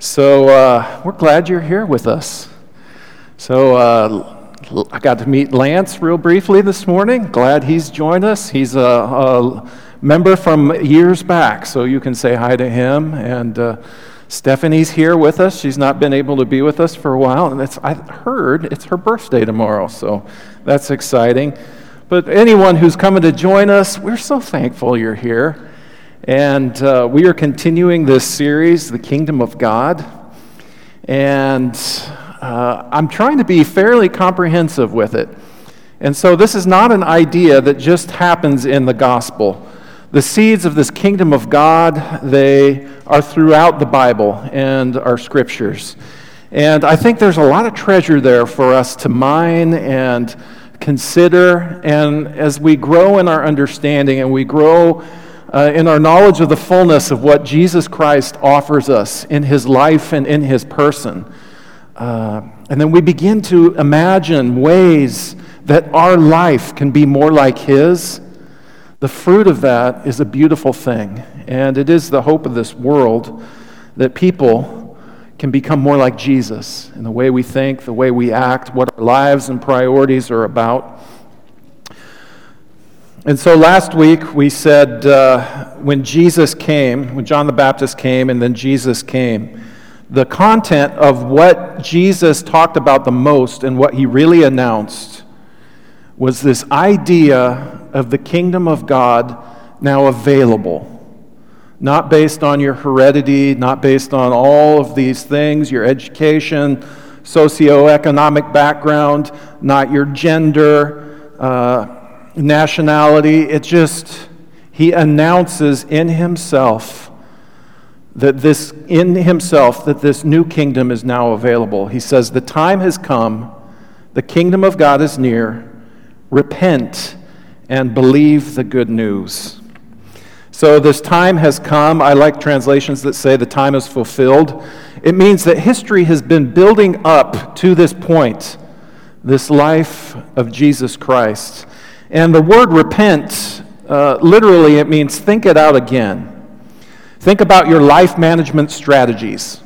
So uh, we're glad you're here with us. So uh, I got to meet Lance real briefly this morning. Glad he's joined us. He's a, a member from years back, so you can say hi to him. And uh, Stephanie's here with us. She's not been able to be with us for a while, and I heard it's her birthday tomorrow, so that's exciting. But anyone who's coming to join us, we're so thankful you're here. And uh, we are continuing this series, The Kingdom of God. And uh, I'm trying to be fairly comprehensive with it. And so this is not an idea that just happens in the gospel. The seeds of this kingdom of God, they are throughout the Bible and our scriptures. And I think there's a lot of treasure there for us to mine and consider. And as we grow in our understanding and we grow uh, in our knowledge of the fullness of what Jesus Christ offers us in his life and in his person. Uh, and then we begin to imagine ways that our life can be more like his. The fruit of that is a beautiful thing. And it is the hope of this world that people can become more like Jesus in the way we think, the way we act, what our lives and priorities are about. And so last week we said uh, when Jesus came, when John the Baptist came, and then Jesus came, the content of what Jesus talked about the most and what he really announced was this idea of the kingdom of God now available. Not based on your heredity, not based on all of these things, your education, socioeconomic background, not your gender. Uh, nationality. It just, he announces in himself that this, in himself, that this new kingdom is now available. He says, The time has come, the kingdom of God is near. Repent and believe the good news. So, this time has come. I like translations that say the time is fulfilled. It means that history has been building up to this point, this life of Jesus Christ. And the word repent, uh, literally, it means think it out again. Think about your life management strategies.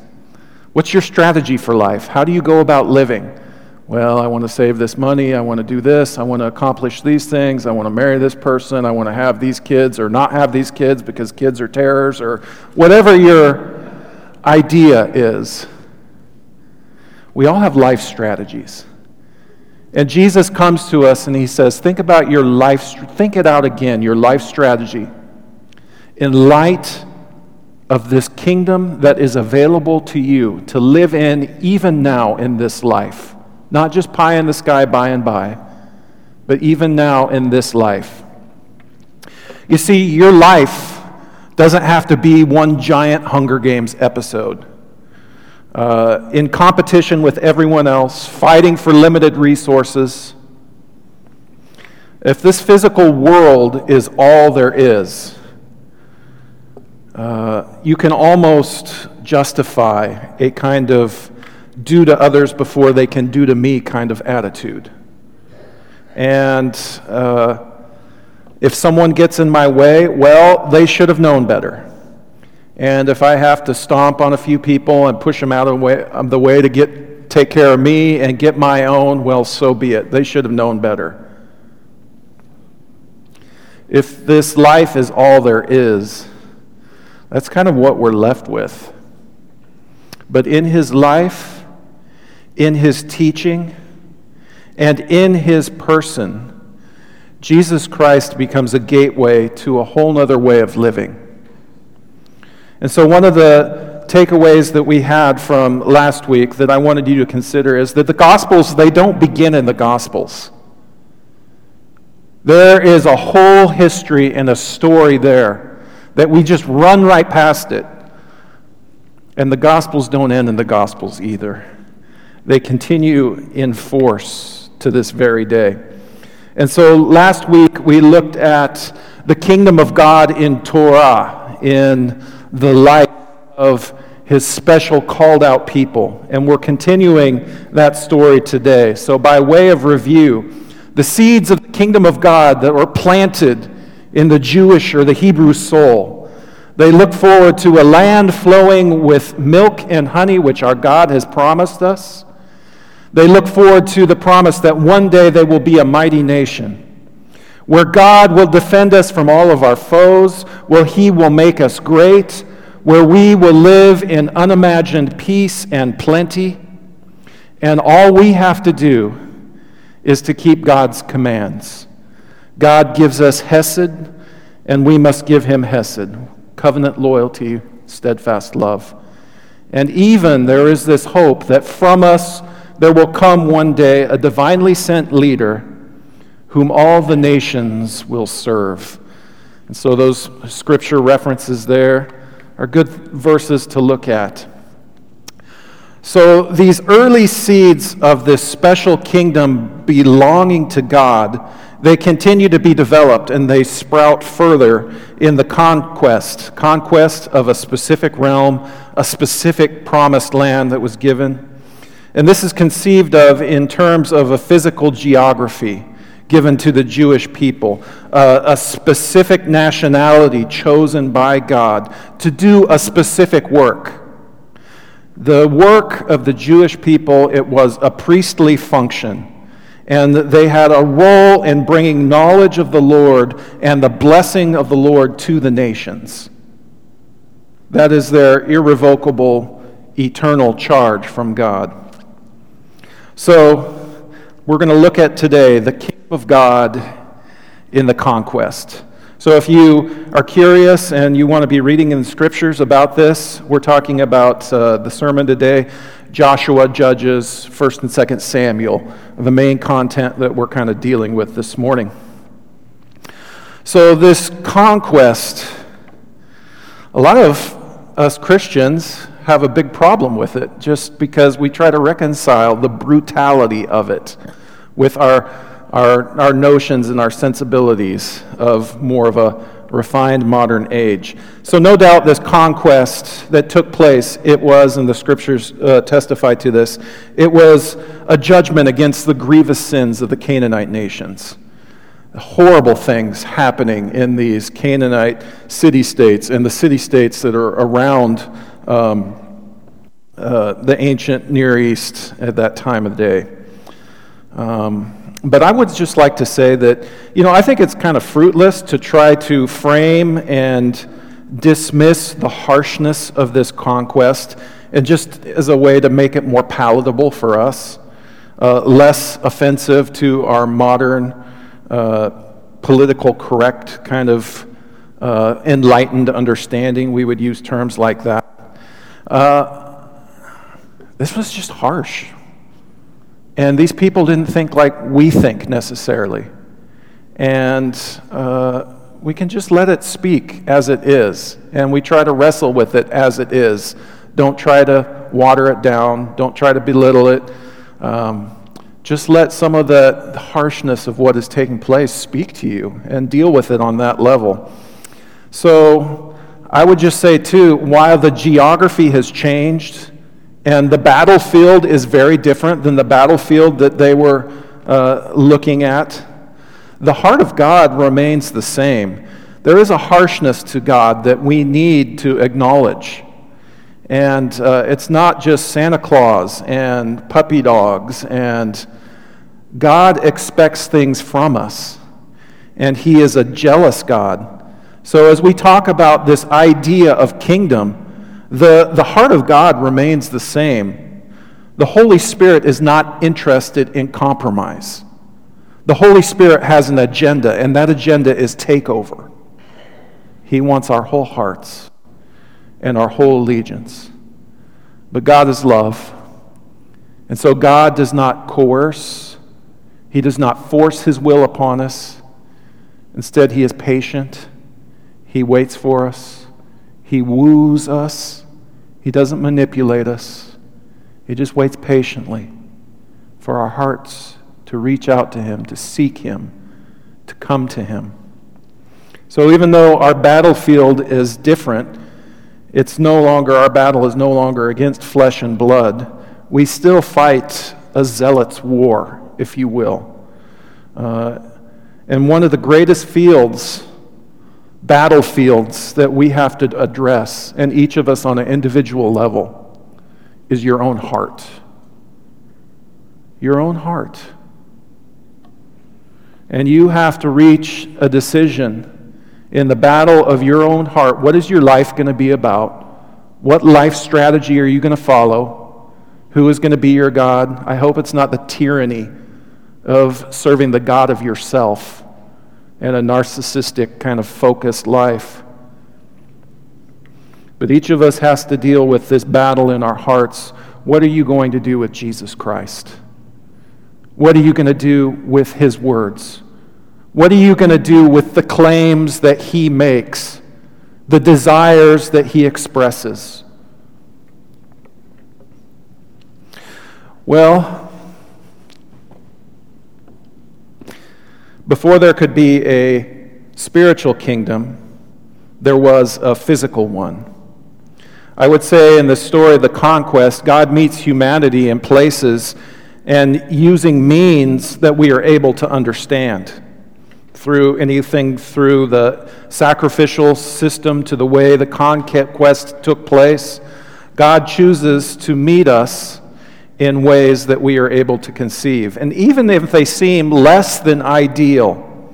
What's your strategy for life? How do you go about living? Well, I want to save this money. I want to do this. I want to accomplish these things. I want to marry this person. I want to have these kids or not have these kids because kids are terrors or whatever your idea is. We all have life strategies. And Jesus comes to us and he says, Think about your life, think it out again, your life strategy. In light of this kingdom that is available to you to live in even now in this life. Not just pie in the sky by and by, but even now in this life. You see, your life doesn't have to be one giant Hunger Games episode uh, in competition with everyone else, fighting for limited resources. If this physical world is all there is, uh, you can almost justify a kind of do to others before they can do to me kind of attitude. And uh, if someone gets in my way, well, they should have known better. And if I have to stomp on a few people and push them out of the way, of the way to get, take care of me and get my own, well, so be it. They should have known better. If this life is all there is, that's kind of what we're left with. But in his life, in his teaching, and in his person, Jesus Christ becomes a gateway to a whole other way of living. And so, one of the takeaways that we had from last week that I wanted you to consider is that the Gospels, they don't begin in the Gospels. There is a whole history and a story there that we just run right past it. And the Gospels don't end in the Gospels either, they continue in force to this very day. And so last week we looked at the kingdom of God in Torah, in the life of his special called out people. And we're continuing that story today. So, by way of review, the seeds of the kingdom of God that were planted in the Jewish or the Hebrew soul, They look forward to a land flowing with milk and honey, which our God has promised us. They look forward to the promise that one day they will be a mighty nation, where God will defend us from all of our foes, where He will make us great, where we will live in unimagined peace and plenty. And all we have to do is to keep God's commands. God gives us Hesed, and we must give Him Hesed covenant loyalty, steadfast love. And even there is this hope that from us there will come one day a divinely sent leader whom all the nations will serve. And so those scripture references there are good verses to look at. So these early seeds of this special kingdom belonging to God they continue to be developed and they sprout further in the conquest conquest of a specific realm, a specific promised land that was given. And this is conceived of in terms of a physical geography given to the Jewish people, uh, a specific nationality chosen by God to do a specific work. The work of the Jewish people, it was a priestly function and they had a role in bringing knowledge of the Lord and the blessing of the Lord to the nations. That is their irrevocable, eternal charge from God. So, we're going to look at today the of God in the conquest. So, if you are curious and you want to be reading in the scriptures about this, we're talking about uh, the sermon today. Joshua, Judges, 1st and 2nd Samuel, the main content that we're kind of dealing with this morning. So, this conquest, a lot of us Christians have a big problem with it just because we try to reconcile the brutality of it with our, our, our notions and our sensibilities of more of a refined modern age. So, no doubt, this conquest that took place, it was, and the scriptures uh, testify to this, it was a judgment against the grievous sins of the Canaanite nations. Horrible things happening in these Canaanite city states and the city states that are around um, uh, the ancient Near East at that time of day. Um, but I would just like to say that, you know, I think it's kind of fruitless to try to frame and dismiss the harshness of this conquest and just as a way to make it more palatable for us, uh, less offensive to our modern uh, political correct kind of uh, enlightened understanding. We would use terms like that. Uh, this was just harsh. And these people didn't think like we think necessarily. And uh, we can just let it speak as it is. And we try to wrestle with it as it is. Don't try to water it down, don't try to belittle it. Um, just let some of the, harshness of what is taking place speak to you and deal with it on that level. So, I would just say, too, while the geography has changed, and the battlefield is very different than the battlefield that they were uh, looking at. The heart of God remains the same. There is a harshness to God that we need to acknowledge. And uh, it's not just Santa Claus and puppy dogs, and God expects things from us. And He is a jealous God. So, as we talk about this idea of kingdom, the, the heart of God remains the same. The Holy Spirit is not interested in compromise. The Holy Spirit has an agenda, and that agenda is takeover. He wants our whole hearts and our whole allegiance. But God is love. And so God does not coerce, He does not force His will upon us. Instead, He is patient, He waits for us, He woos us. He doesn't manipulate us, He just waits patiently for our hearts to reach out to Him, to seek Him, to come to Him. So even though our battlefield is different, it's no longer, our battle is no longer against flesh and blood. We still fight a zealot's war, if you will. Uh, and one of the greatest fields battlefields that we have to address, and each of us on an individual level, is your own heart. Your own heart. And you have to reach a decision in the battle of your own heart. What is your life going to be about? What life strategy are you going to follow? Who is going to be your God? I hope it's not the tyranny of serving the God of yourself and a narcissistic kind of focused life. But each of us has to deal with this battle in our hearts. What are you going to do with Jesus Christ? What are you going to do with his words? What are you going to do with the claims that he makes, the desires that he expresses? Well, before there could be a spiritual kingdom, there was a physical one. I would say in the story of the conquest, God meets humanity in places and using means that we are able to understand through anything through the sacrificial system to the way the conquest took place. God chooses to meet us in ways that we are able to conceive. And even if they seem less than ideal,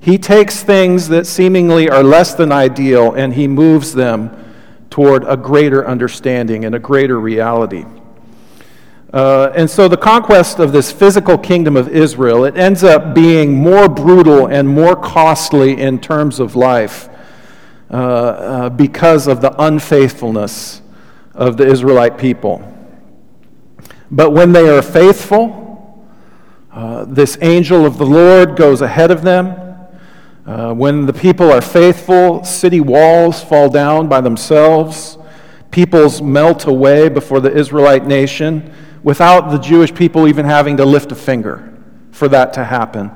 He takes things that seemingly are less than ideal and He moves them toward a greater understanding and a greater reality. Uh, and so the conquest of this physical kingdom of Israel, it ends up being more brutal and more costly in terms of life uh, uh, because of the unfaithfulness of the Israelite people. But when they are faithful, uh, this angel of the Lord goes ahead of them. Uh, when the people are faithful, city walls fall down by themselves. Peoples melt away before the Israelite nation without the Jewish people even having to lift a finger for that to happen.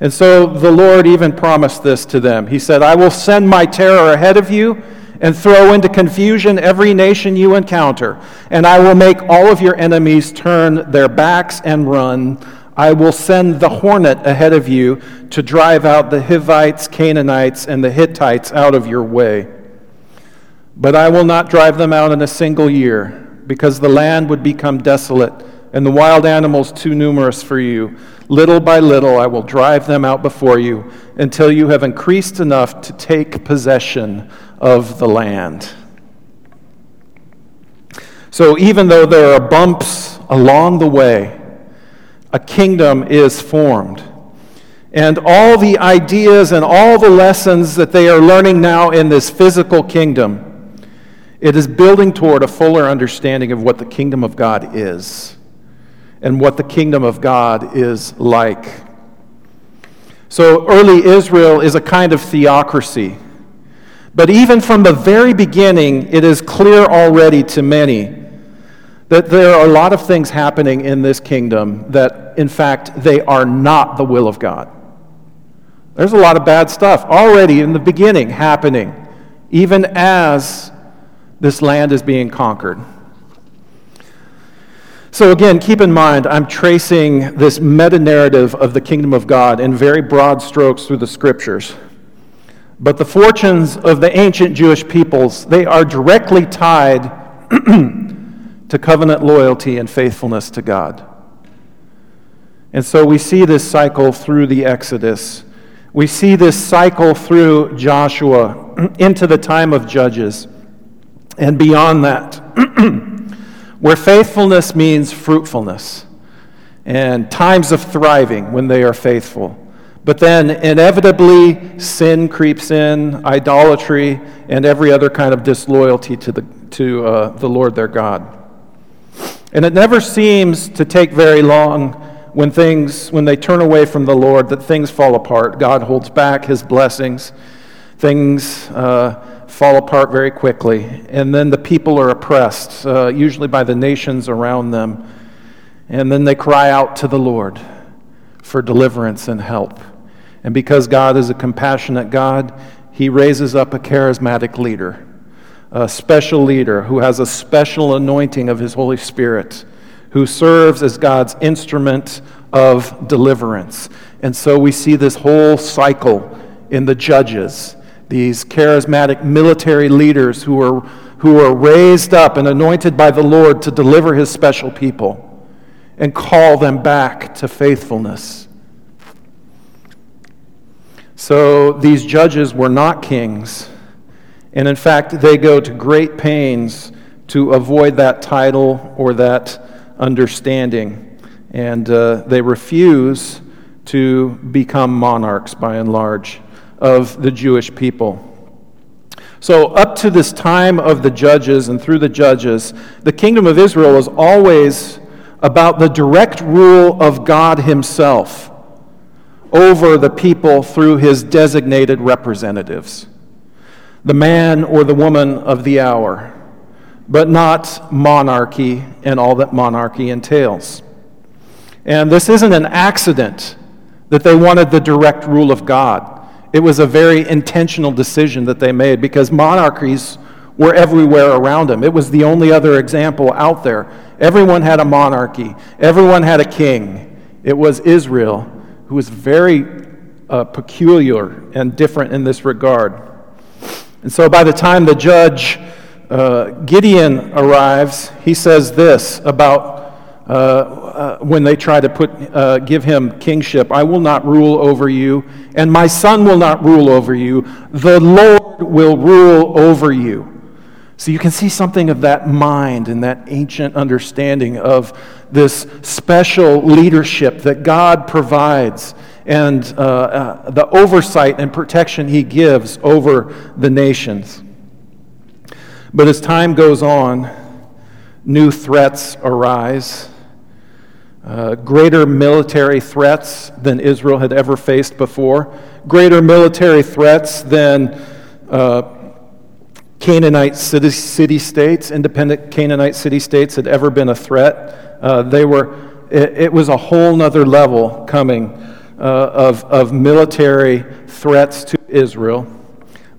And so the Lord even promised this to them. He said, I will send my terror ahead of you and throw into confusion every nation you encounter, and I will make all of your enemies turn their backs and run. I will send the hornet ahead of you to drive out the Hivites, Canaanites, and the Hittites out of your way. But I will not drive them out in a single year because the land would become desolate and the wild animals too numerous for you. Little by little, I will drive them out before you until you have increased enough to take possession of the land. So, even though there are bumps along the way, a kingdom is formed. And all the ideas and all the lessons that they are learning now in this physical kingdom it is building toward a fuller understanding of what the kingdom of God is and what the kingdom of God is like. So, early Israel is a kind of theocracy. But even from the very beginning, it is clear already to many that there are a lot of things happening in this kingdom that, in fact, they are not the will of God. There's a lot of bad stuff already in the beginning happening, even as this land is being conquered. So, again, keep in mind, I'm tracing this meta narrative of the kingdom of God in very broad strokes through the scriptures. But the fortunes of the ancient Jewish peoples, they are directly tied to covenant loyalty and faithfulness to God. And so we see this cycle through the Exodus. We see this cycle through Joshua into the time of Judges and beyond that, where faithfulness means fruitfulness and times of thriving when they are faithful. But then inevitably, sin creeps in, idolatry, and every other kind of disloyalty to the, to, uh, the Lord their God. And it never seems to take very long when things, when they turn away from the Lord, that things fall apart. God holds back his blessings. Things uh, fall apart very quickly. And then the people are oppressed, uh, usually by the nations around them. And then they cry out to the Lord for deliverance and help. And because God is a compassionate God, He raises up a charismatic leader, a special leader who has a special anointing of His Holy Spirit, who serves as God's instrument of deliverance. And so we see this whole cycle in the judges these charismatic military leaders who are, who were raised up and anointed by the Lord to deliver his special people and call them back to faithfulness. So these judges were not kings. And in fact, they go to great pains to avoid that title or that understanding. And uh, they refuse to become monarchs by and large of the Jewish people. So, up to this time of the judges and through the judges, the kingdom of Israel was always about the direct rule of God Himself over the people through His designated representatives, the man or the woman of the hour, but not monarchy and all that monarchy entails. And this isn't an accident that they wanted the direct rule of God. It was a very intentional decision that they made because monarchies were everywhere around them. It was the only other example out there. Everyone had a monarchy, everyone had a king. It was Israel who was very uh, peculiar and different in this regard. And so by the time the judge uh, Gideon arrives, he says this about uh, uh, when they try to put, uh, give him kingship I will not rule over you, and my son will not rule over you. The Lord will rule over you. So you can see something of that mind and that ancient understanding of this special leadership that God provides and uh, uh, the oversight and protection he gives over the nations. But as time goes on, new threats arise uh, greater military threats than Israel had ever faced before, greater military threats than uh, Canaanite city, states, independent Canaanite city states had ever been a threat. Uh, they were, it, it, was a whole nother level coming uh, of, of military threats to Israel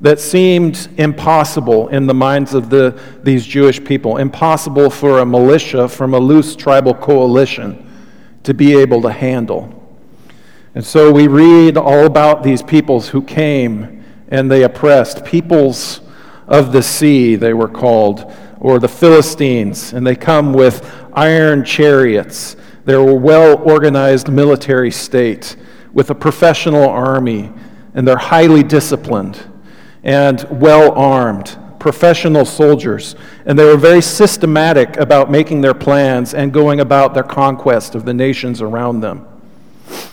that seemed impossible in the minds of the, these Jewish people, impossible for a militia from a loose tribal coalition to be able to handle. And so we read all about these peoples who came and they oppressed. Peoples of the sea, they were called, or the Philistines, and they come with iron chariots. They're a well organized military state with a professional army, and they're highly disciplined and well armed professional soldiers, and they were very systematic about making their plans and going about their conquest of the nations around them.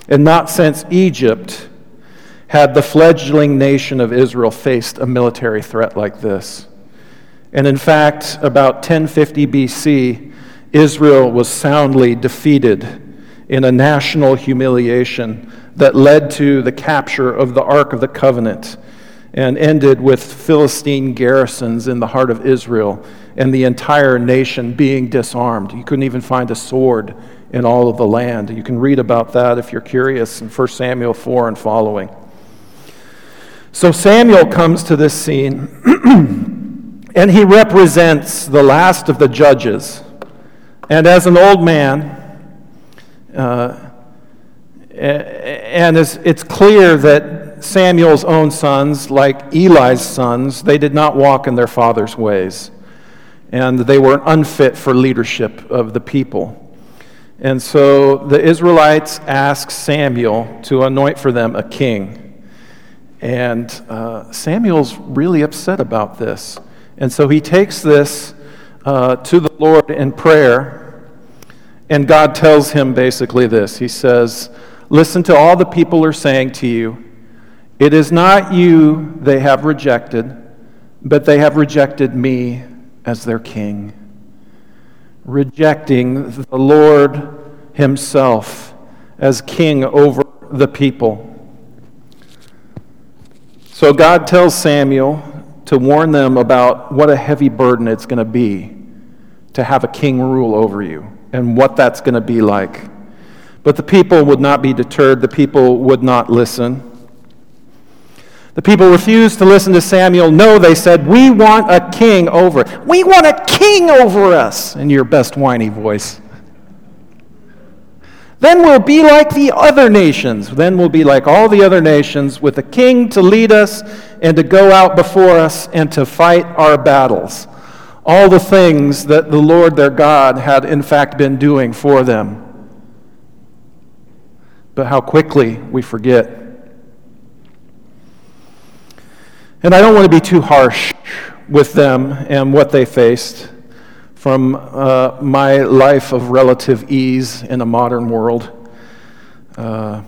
And not since Egypt had the fledgling nation of Israel faced a military threat like this. And in fact, about 1050 BC, Israel was soundly defeated in a national humiliation that led to the capture of the Ark of the Covenant and ended with Philistine garrisons in the heart of Israel and the entire nation being disarmed. You couldn't even find a sword in all of the land. You can read about that if you're curious in 1 Samuel 4 and following. So Samuel comes to this scene, and he represents the last of the judges. And as an old man, uh, and it's clear that Samuel's own sons, like Eli's sons, they did not walk in their father's ways. And they were unfit for leadership of the people. And so the Israelites asked Samuel to anoint for them a king. And uh, Samuel's really upset about this. And so he takes this uh, to the Lord in prayer. And God tells him basically this He says, Listen to all the people are saying to you. It is not you they have rejected, but they have rejected me as their king, rejecting the Lord Himself as king over the people. So God tells Samuel to warn them about what a heavy burden it's going to be to have a king rule over you and what that's going to be like. But the people would not be deterred, the people would not listen. The people refused to listen to Samuel. No, they said, We want a king over. We want a king over us, in your best whiny voice. Then we'll be like the other nations. Then we'll be like all the other nations with a king to lead us and to go out before us and to fight our battles. All the things that the Lord their God had in fact been doing for them. But how quickly we forget. And I don't want to be too harsh with them and what they faced from uh, my life of relative ease in a modern world. Uh,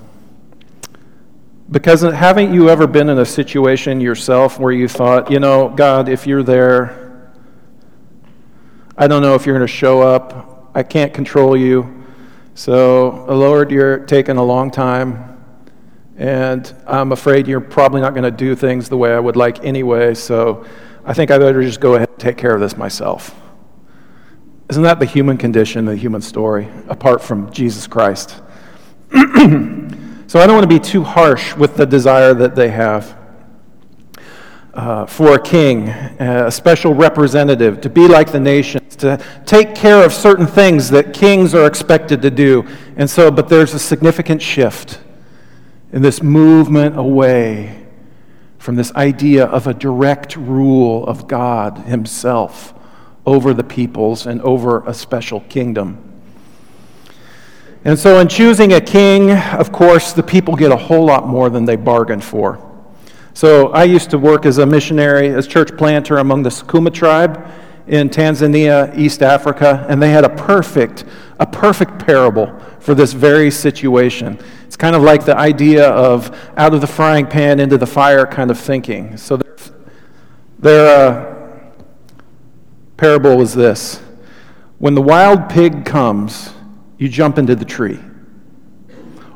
because haven't you ever been in a situation yourself where you thought, you know, God, if you're there, I don't know if you're going to show up. I can't control you. So, Lord, you're taking a long time. And I'm afraid you're probably not going to do things the way I would like anyway. So, I think I better just go ahead and take care of this myself. Isn't that the human condition, the human story, apart from Jesus Christ? so I don't want to be too harsh with the desire that they have uh, for a king, a special representative, to be like the nations, to take care of certain things that kings are expected to do. And so, but there's a significant shift in this movement away from this idea of a direct rule of God Himself over the peoples and over a special kingdom. And so, in choosing a king, of course, the people get a whole lot more than they bargained for. So, I used to work as a missionary, as church planter among the Sukuma tribe in Tanzania, East Africa, and they had a perfect, a perfect parable for this very situation. It's kind of like the idea of out of the frying pan into the fire kind of thinking. So, their, their uh, parable was this When the wild pig comes, you jump into the tree.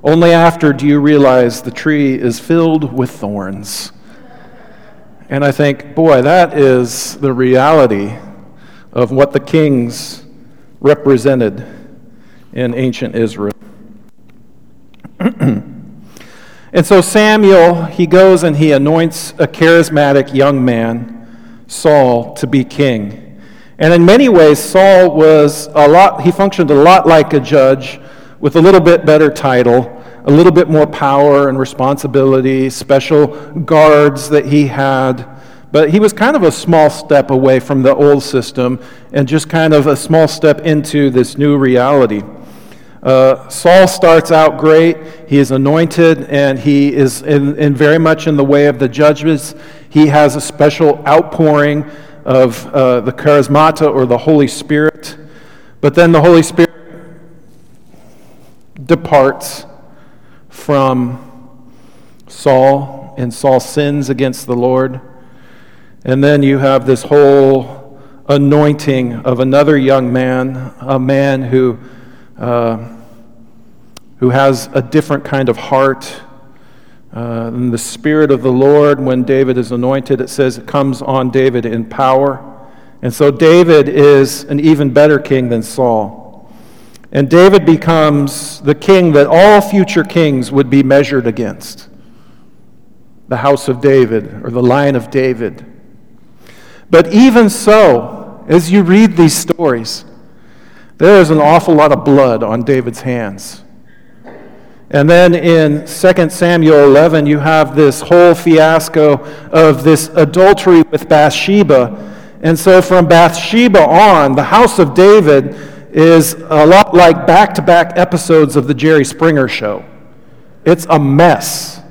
Only after do you realize the tree is filled with thorns. And I think, boy, that is the reality of what the kings represented in ancient Israel. and so Samuel, he goes and he anoints a charismatic young man, Saul, to be king. And in many ways, Saul was a lot, he functioned a lot like a judge with a little bit better title, a little bit more power and responsibility, special guards that he had. But he was kind of a small step away from the old system and just kind of a small step into this new reality. Uh, Saul starts out great. He is anointed and he is in, in very much in the way of the judges. He has a special outpouring of uh, the charismata or the Holy Spirit. But then the Holy Spirit departs from Saul, and Saul sins against the Lord. And then you have this whole anointing of another young man, a man who, uh, who has a different kind of heart uh, and the Spirit of the Lord, when David is anointed, it says it comes on David in power. And so David is an even better king than Saul. And David becomes the king that all future kings would be measured against the house of David or the line of David. But even so, as you read these stories, there is an awful lot of blood on David's hands. And then in 2 Samuel 11, you have this whole fiasco of this adultery with Bathsheba. And so from Bathsheba on, the house of David is a lot like back to back episodes of the Jerry Springer show. It's a mess.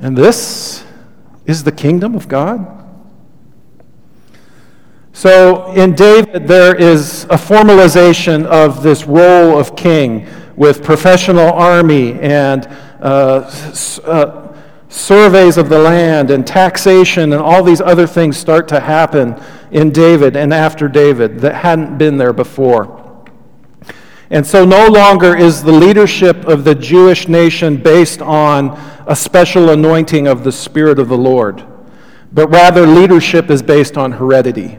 And this is the kingdom of God? So in David, there is a formalization of this role of king with professional army and uh, uh, surveys of the land and taxation and all these other things start to happen in David and after David that hadn't been there before. And so no longer is the leadership of the Jewish nation based on a special anointing of the Spirit of the Lord, but rather leadership is based on heredity.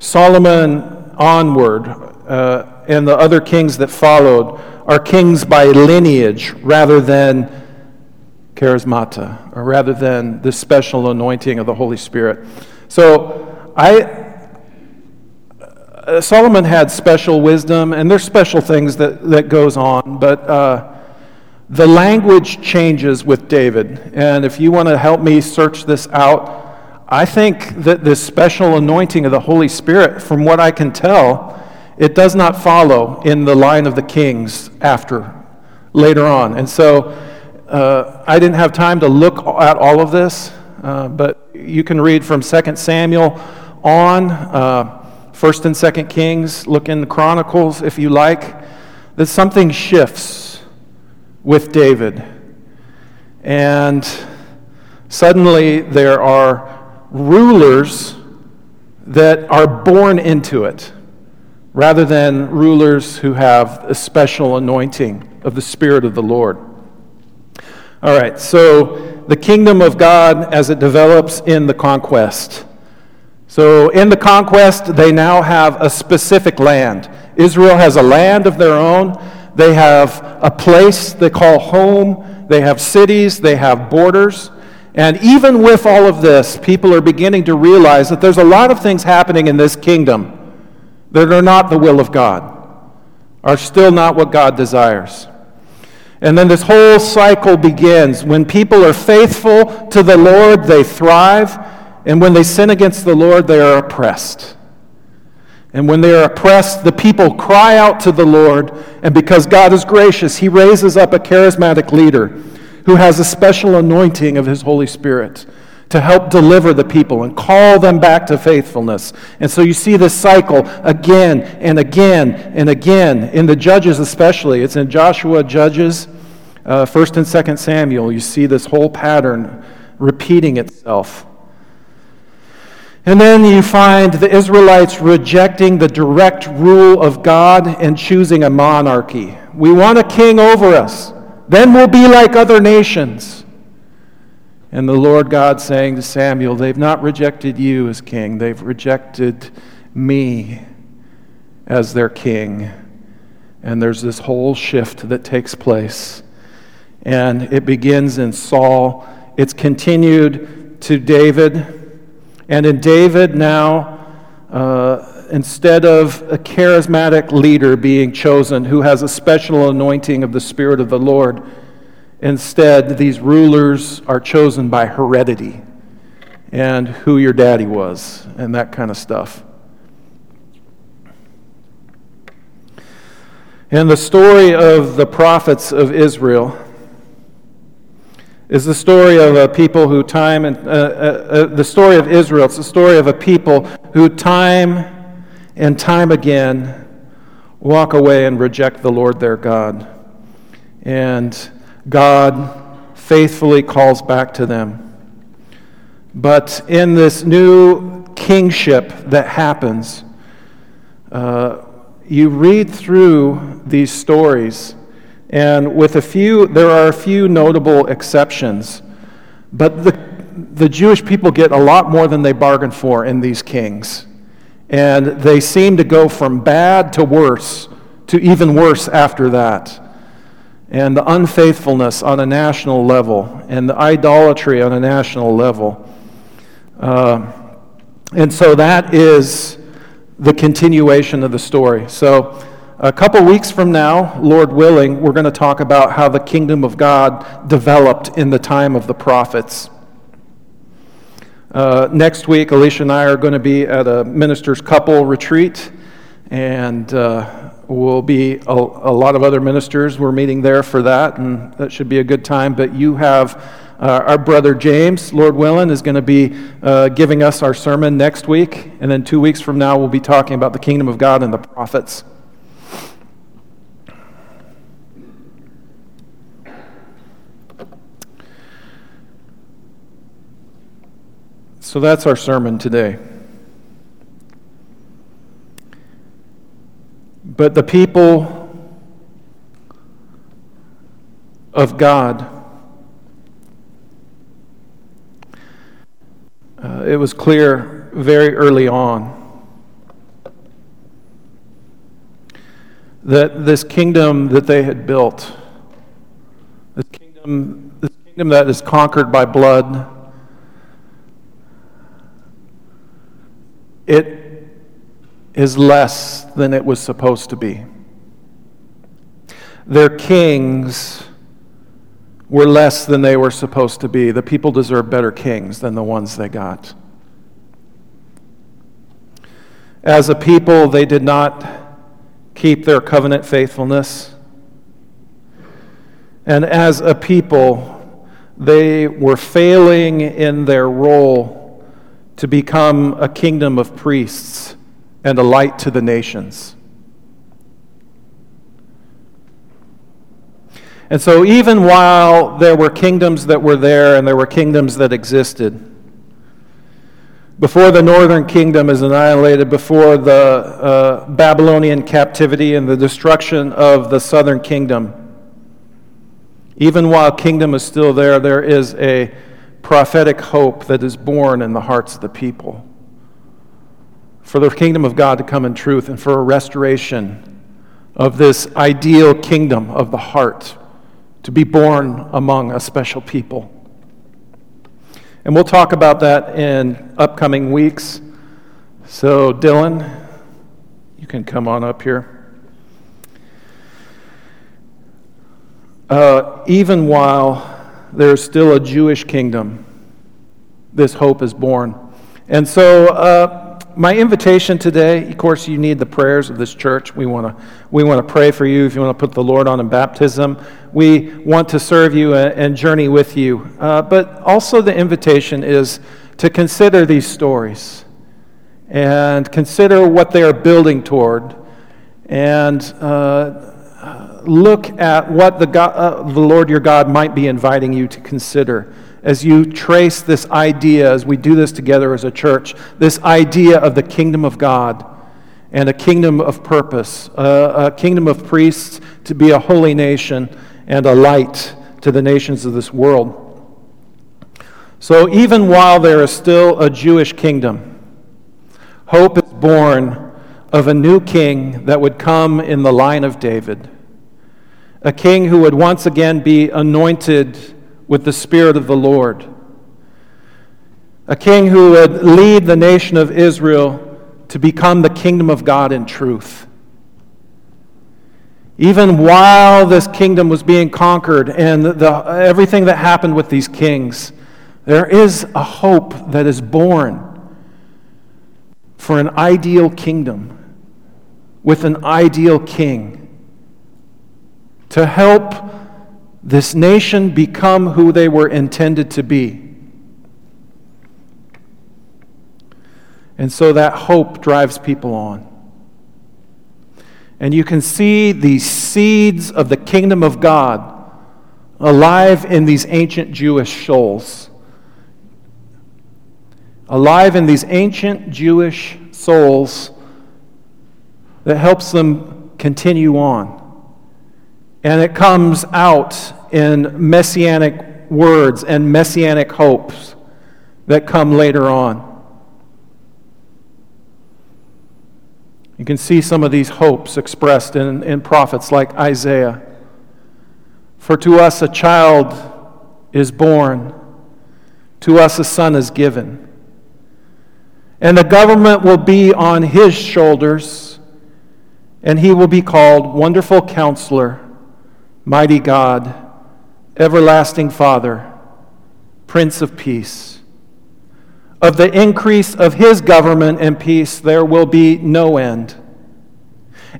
Solomon onward uh, and the other kings that followed are kings by lineage rather than charismata, or rather than the special anointing of the Holy Spirit. So I, uh, Solomon had special wisdom, and there's special things that, that goes on, but uh, the language changes with David. And if you want to help me search this out, I think that this special anointing of the Holy Spirit, from what I can tell, it does not follow in the line of the kings after, later on. And so uh, I didn't have time to look at all of this, uh, but you can read from 2 Samuel on, uh, 1st and 2nd Kings, look in the Chronicles if you like, that something shifts with David. And suddenly there are rulers that are born into it rather than rulers who have a special anointing of the Spirit of the Lord. All right, so the kingdom of God as it develops in the conquest. So, in the conquest, they now have a specific land. Israel has a land of their own. They have a place they call home. They have cities. They have borders. And even with all of this, people are beginning to realize that there's a lot of things happening in this kingdom that are not the will of God, are still not what God desires. And then this whole cycle begins. When people are faithful to the Lord, they thrive. And when they sin against the Lord, they are oppressed. And when they are oppressed, the people cry out to the Lord. And because God is gracious, He raises up a charismatic leader who has a special anointing of his Holy Spirit to help deliver the people and call them back to faithfulness. And so you see this cycle again and again and again in the Judges, especially. It's in Joshua, Judges, uh, 1st and 2nd Samuel. You see this whole pattern repeating itself. And then you find the Israelites rejecting the direct rule of God and choosing a monarchy. We want a king over us. Then we'll be like other nations. And the Lord God saying to Samuel, They've not rejected you as king, they've rejected me as their king. And there's this whole shift that takes place. And it begins in Saul, it's continued to David. And in David now, uh, instead of a charismatic leader being chosen who has a special anointing of the Spirit of the Lord, instead, these rulers are chosen by heredity and who your daddy was and that kind of stuff. And the story of the prophets of Israel is the story of a people who time and uh, uh, uh, the story of Israel. It's the story of a people who time and time again walk away and reject the Lord their God. And God faithfully calls back to them. But in this new kingship that happens, uh, you read through these stories, and with a few, there are a few notable exceptions, but the, the Jewish people get a lot more than they bargained for in these kings. And they seem to go from bad to worse to even worse after that. And the unfaithfulness on a national level and the idolatry on a national level. Uh, and so that is the continuation of the story. So, a couple weeks from now, Lord willing, we're going to talk about how the kingdom of God developed in the time of the prophets. Uh, next week, Alicia and I are going to be at a minister's couple retreat, and uh, we'll be a, a, lot of other ministers. We're meeting there for that, and that should be a good time. But you have uh, our brother James, Lord willing, is going to be uh, giving us our sermon next week, and then two weeks from now, we'll be talking about the kingdom of God and the prophets. So that's our sermon today. But the people of God, uh, it was clear very early on that this kingdom that they had built, this kingdom, this kingdom that is conquered by blood, it is less than it was supposed to be. Their kings were less than they were supposed to be. The people deserve better kings than the ones they got. As a people, they did not keep their covenant faithfulness. And as a people, they were failing in their role to become a kingdom of priests and a light to the nations. And so, even while there were kingdoms that were there and there were kingdoms that existed, before the northern kingdom is annihilated, before the uh, Babylonian captivity and the destruction of the southern kingdom, even while kingdom is still there, there is a prophetic hope that is born in the hearts of the people for the kingdom of God to come in truth and for a restoration of this ideal kingdom of the heart to be born among a special people. And we'll talk about that in upcoming weeks. So, Dylan, you can come on up here. Uh, even while there's still a Jewish kingdom, this hope is born. And so, uh, my invitation today, of course, you need the prayers of this church. We want to we want to pray for you if you want to put the Lord on in baptism. We want to serve you and journey with you. Uh, but also, the invitation is to consider these stories and consider what they are building toward and uh, look at what the, God, uh, the Lord your God might be inviting you to consider as you trace this idea, as we do this together as a church, this idea of the kingdom of God and a kingdom of purpose, a, a kingdom of priests to be a holy nation and a light to the nations of this world. So, even while there is still a Jewish kingdom, hope is born of a new king that would come in the line of David a king who would once again be anointed with the Spirit of the Lord, a king who would lead the nation of Israel to become the kingdom of God in truth. Even while this kingdom was being conquered and the, everything that happened with these kings, there is a hope that is born for an ideal kingdom with an ideal king to help this nation become who they were intended to be. And so that hope drives people on. And you can see these seeds of the kingdom of God alive in these ancient Jewish souls. Alive in these ancient Jewish souls that helps them continue on. And it comes out in messianic words and messianic hopes that come later on. You can see some of these hopes expressed in, in prophets like Isaiah. For to us a child is born, to us a son is given. And the government will be on his shoulders, and he will be called Wonderful Counselor Mighty God, everlasting Father, Prince of Peace. Of the increase of his government and peace, there will be no end.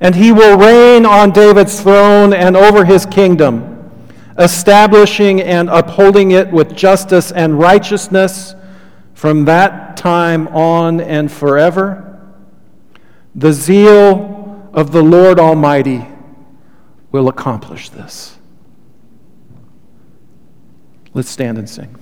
And he will reign on David's throne and over his kingdom, establishing and upholding it with justice and righteousness from that time on and forever. The zeal of the Lord Almighty will accomplish this. Let's stand and sing.